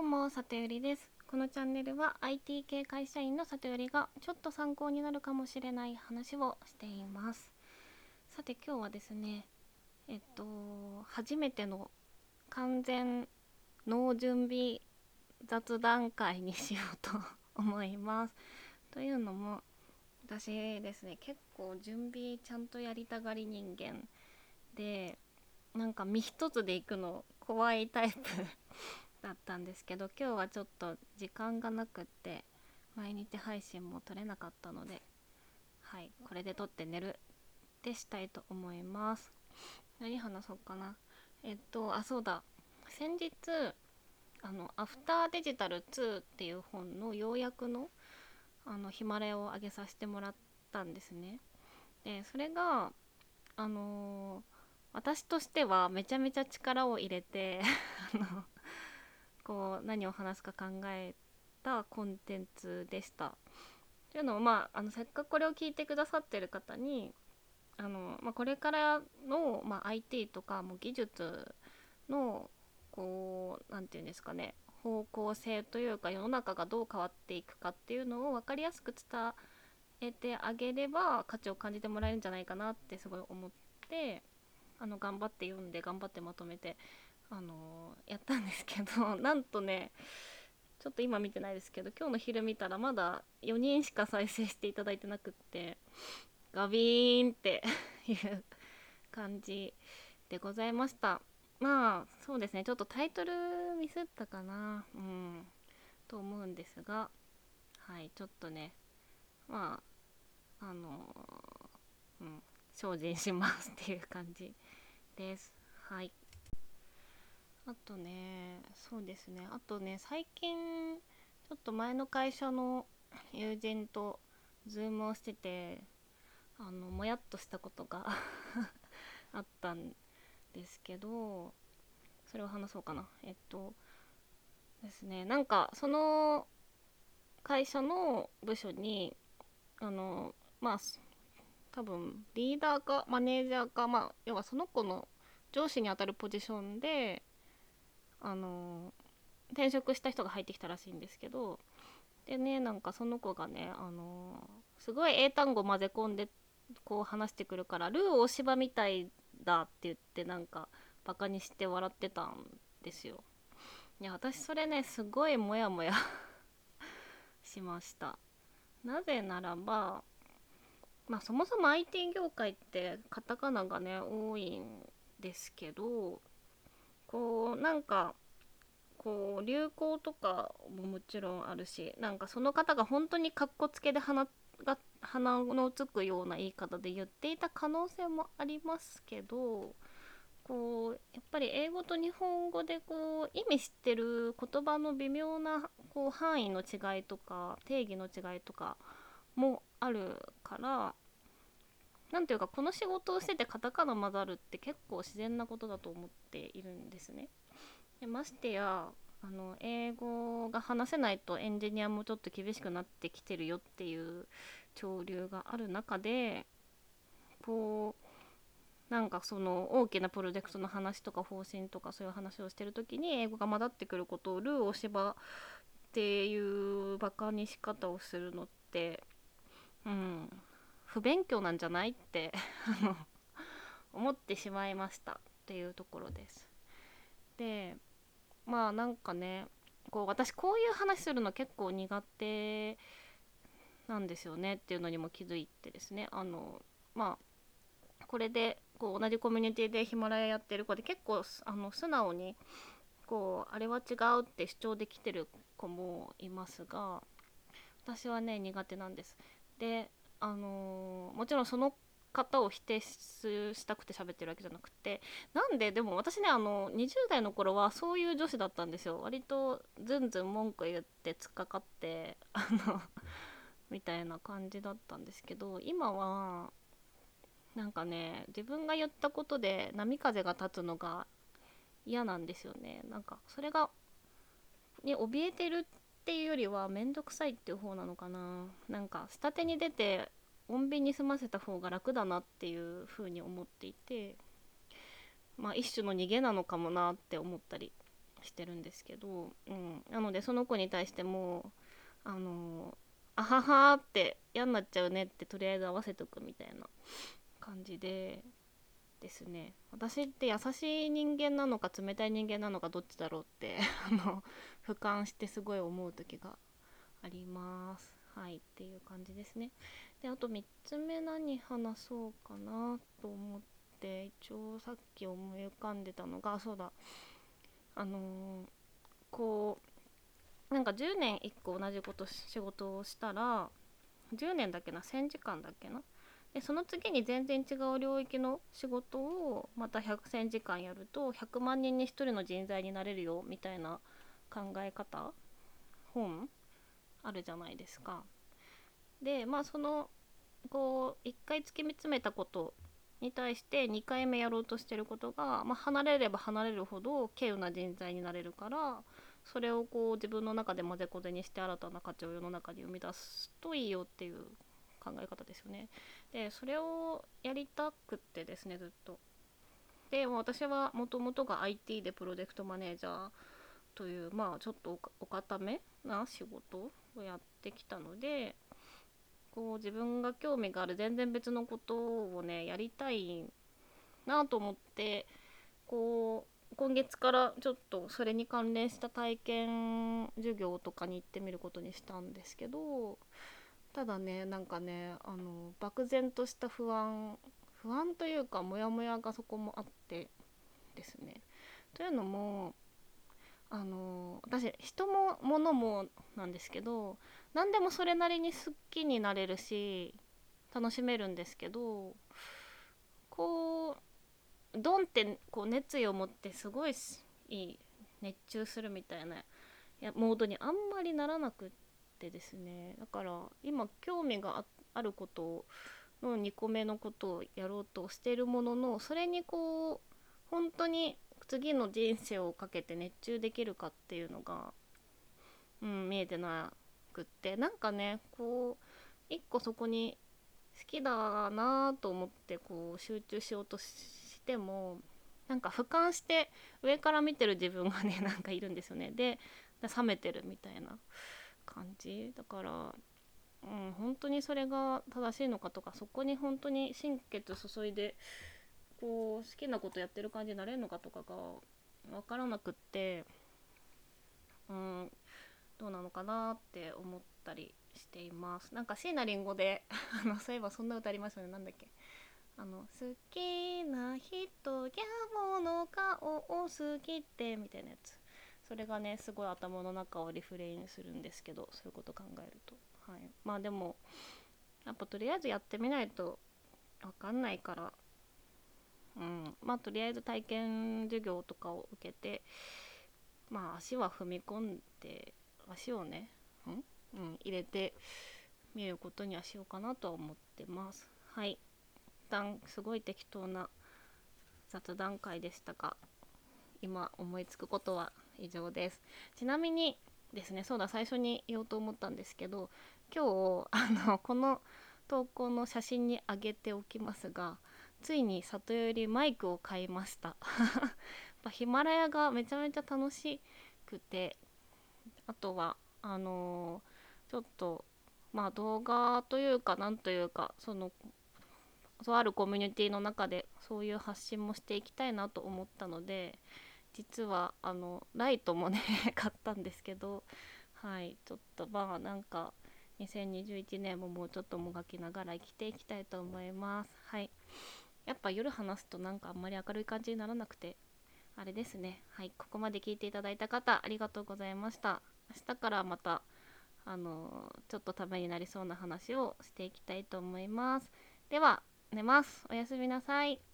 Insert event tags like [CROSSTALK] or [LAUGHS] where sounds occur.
どうも、さとよりです。このチャンネルは IT 系会社員のさとよりがちょっと参考になるかもしれない話をしています。さて今日はですね、えっと、初めての完全脳準備雑談会にしようと思います。というのも、私ですね、結構準備ちゃんとやりたがり人間で、なんか身一つで行くの怖いタイプだったんですけど今日はちょっと時間がなくって毎日配信も撮れなかったのではいこれで撮って寝るってしたいと思います。何話そうかな。えっとあそうだ。先日あの「アフターデジタル2」っていう本の要約のあのヒマラヤを上げさせてもらったんですね。でそれがあのー私としてはめちゃめちゃ力を入れて [LAUGHS] あのこう何を話すか考えたコンテンツでした。というのもまああのせっかくこれを聞いてくださってる方にあの、まあ、これからの、まあ、IT とかも技術のこう何て言うんですかね方向性というか世の中がどう変わっていくかっていうのを分かりやすく伝えてあげれば価値を感じてもらえるんじゃないかなってすごい思ってあの頑張って読んで頑張ってまとめて、あのーやったんですけど [LAUGHS] なんとねちょっと今見てないですけど今日の昼見たらまだ4人しか再生していただいてなくってガビーンって [LAUGHS] いう感じでございました。まあそうですねちょっとタイトルミスったかなうんと思うんですがはいちょっとねまああのーうん精進しますっていう感じです。はい。あとねそうですね。あとね最近ちょっと前の会社の友人とズームをしててあのもやっとしたことが [LAUGHS] あったんですけどそれを話そうかな。えっとですねなんかその会社の部署にあのまあ多分リーダーかマネージャーかまあ要はその子の上司にあたるポジションであの転職した人が入ってきたらしいんですけどでねなんかその子がねあのすごい英単語混ぜ込んでこう話してくるからルー大芝みたいだって言ってなんかバカにして笑ってたんですよ。いや私それねすごいモヤモヤ [LAUGHS] しました。なぜならばまあそもそも IT 業界ってカタカナがね多いんですけどこうなんかこう流行とかももちろんあるしなんかその方が本当にかっこつけで鼻が鼻のつくような言い方で言っていた可能性もありますけどこうやっぱり英語と日本語でこう意味してる言葉の微妙なこう範囲の違いとか定義の違いとかもあるからなんていうかこの仕事をしててカタカナ混ざるって結構自然なことだと思っているんですね。でましてやあの英語が話せないとエンジニアもちょっと厳しくなってきてるよっていう潮流がある中でこうなんかその大きなプロジェクトの話とか方針とかそういう話をしてる時に英語が混ざってくることをルーを芝っていうバカにし方をするのってうん不勉強なんじゃないって [LAUGHS] 思ってしまいましたっていうところです。でまあなんかねこう私こういう話するの結構苦手なんですよねっていうのにも気づいてですねあのまあこれでこう同じコミュニティでヒマラヤやってる子で結構あの素直にこうあれは違うって主張できてる子もいますが私はね苦手なんです。であのーもちろんその方を否定したくて喋ってるわけじゃなくてなんででも私ねあの20代の頃はそういう女子だったんですよ。割とずんずん文句言って突っかかってあのみたいな感じだったんですけど今はなんかね自分が言ったことで波風が立つのが嫌なんですよね。なんかそれがに怯えてるっていうよりは面倒くさいっていう方なのかな。なんか下手に出て穏便に済ませた方が楽だなっていう風に思っていてまあ一種の逃げなのかもなって思ったりしてるんですけど、うん、なのでその子に対してもあのあははって嫌になっちゃうねってとりあえず合わせとくみたいな感じでですね。私って優しい人間なのか冷たい人間なのかどっちだろうって [LAUGHS] あの俯瞰してすごい思う時があります。はいっていう感じですね。であと3つ目何話そうかなと思って一応さっき思い浮かんでたのがそうだ。あのー、こうなんか10年1個同じこと仕事をしたら10年だっけな1000時間だっけな。でその次に全然違う領域の仕事をまた100,000時間やると100万人に1人の人材になれるよみたいな考え方？本？あるじゃないですか。でまあそのこう1回突き詰めたことに対して2回目やろうとしてることが、まあ、離れれば離れるほど稀有な人材になれるからそれをこう自分の中で混ぜこぜにして新たな価値を世の中に生み出すといいよっていう考え方ですよね。でそれをやりたくってですねずっと。で私はもともとが IT でプロジェクトマネージャーというまあちょっとお固めな仕事をやってきたのでこう自分が興味がある全然別のことをねやりたいなと思ってこう今月からちょっとそれに関連した体験授業とかに行ってみることにしたんですけどただねなんかねあの漠然とした不安不安というかモヤモヤがそこもあってですね。というのもあの私人も物もなんですけど何でもそれなりに好きになれるし楽しめるんですけどこうドンってこう熱意を持ってすごいいい熱中するみたいなやモードにあんまりならなくってですね。だから今興味があることの2個目のことをやろうとしてるもののそれにこう本当に次の人生をかけて熱中できるかっていうのが、うん、見えてなくって。なんかねこう一個そこに好きだなと思ってこう集中しようとしてもなんか俯瞰して上から見てる自分がね [LAUGHS] なんかいるんですよね。で冷めてるみたいな感じ。だからうん本当にそれが正しいのかとかそこに本当に心血注いでこう好きなことやってる感じになれるのかとかが分からなくってうんどうなのかなって思ったりしています。なんか椎名林檎で [LAUGHS] あのそういえばそんな歌ありますよね。なんだっけ。あの好きな人やもの顔を好きってみたいなやつ。それがねすごい頭の中をリフレインするんですけどそういうこと考えると。はい。まあでもやっぱとりあえずやってみないと分かんないからうん、まあとりあえず体験授業とかを受けてまあ足は踏み込んで足をね、うん、うん、入れてみることにはしようかなとは思ってます。はい。一旦すごい適当な雑談会でしたが今思いつくことは以上です。ちなみにですねそうだ最初に言おうと思ったんですけど今日あのこの投稿の写真に上げておきますがついに里よりマイクを買いました。[LAUGHS] ヒマラヤがめちゃめちゃ楽しくて。あとはあのー、ちょっとまあ動画というかなんというかそのとあるコミュニティの中でそういう発信もしていきたいなと思ったので実はあのライトもね [LAUGHS] 買ったんですけどはいちょっとまあなんか2021年ももうちょっともがきながら生きていきたいと思います。はい。やっぱ夜話すとなんかあんまり明るい感じにならなくてあれですね。はいここまで聞いていただいた方ありがとうございました。明日からまたあのちょっとためになりそうな話をしていきたいと思います。では寝ます。おやすみなさい。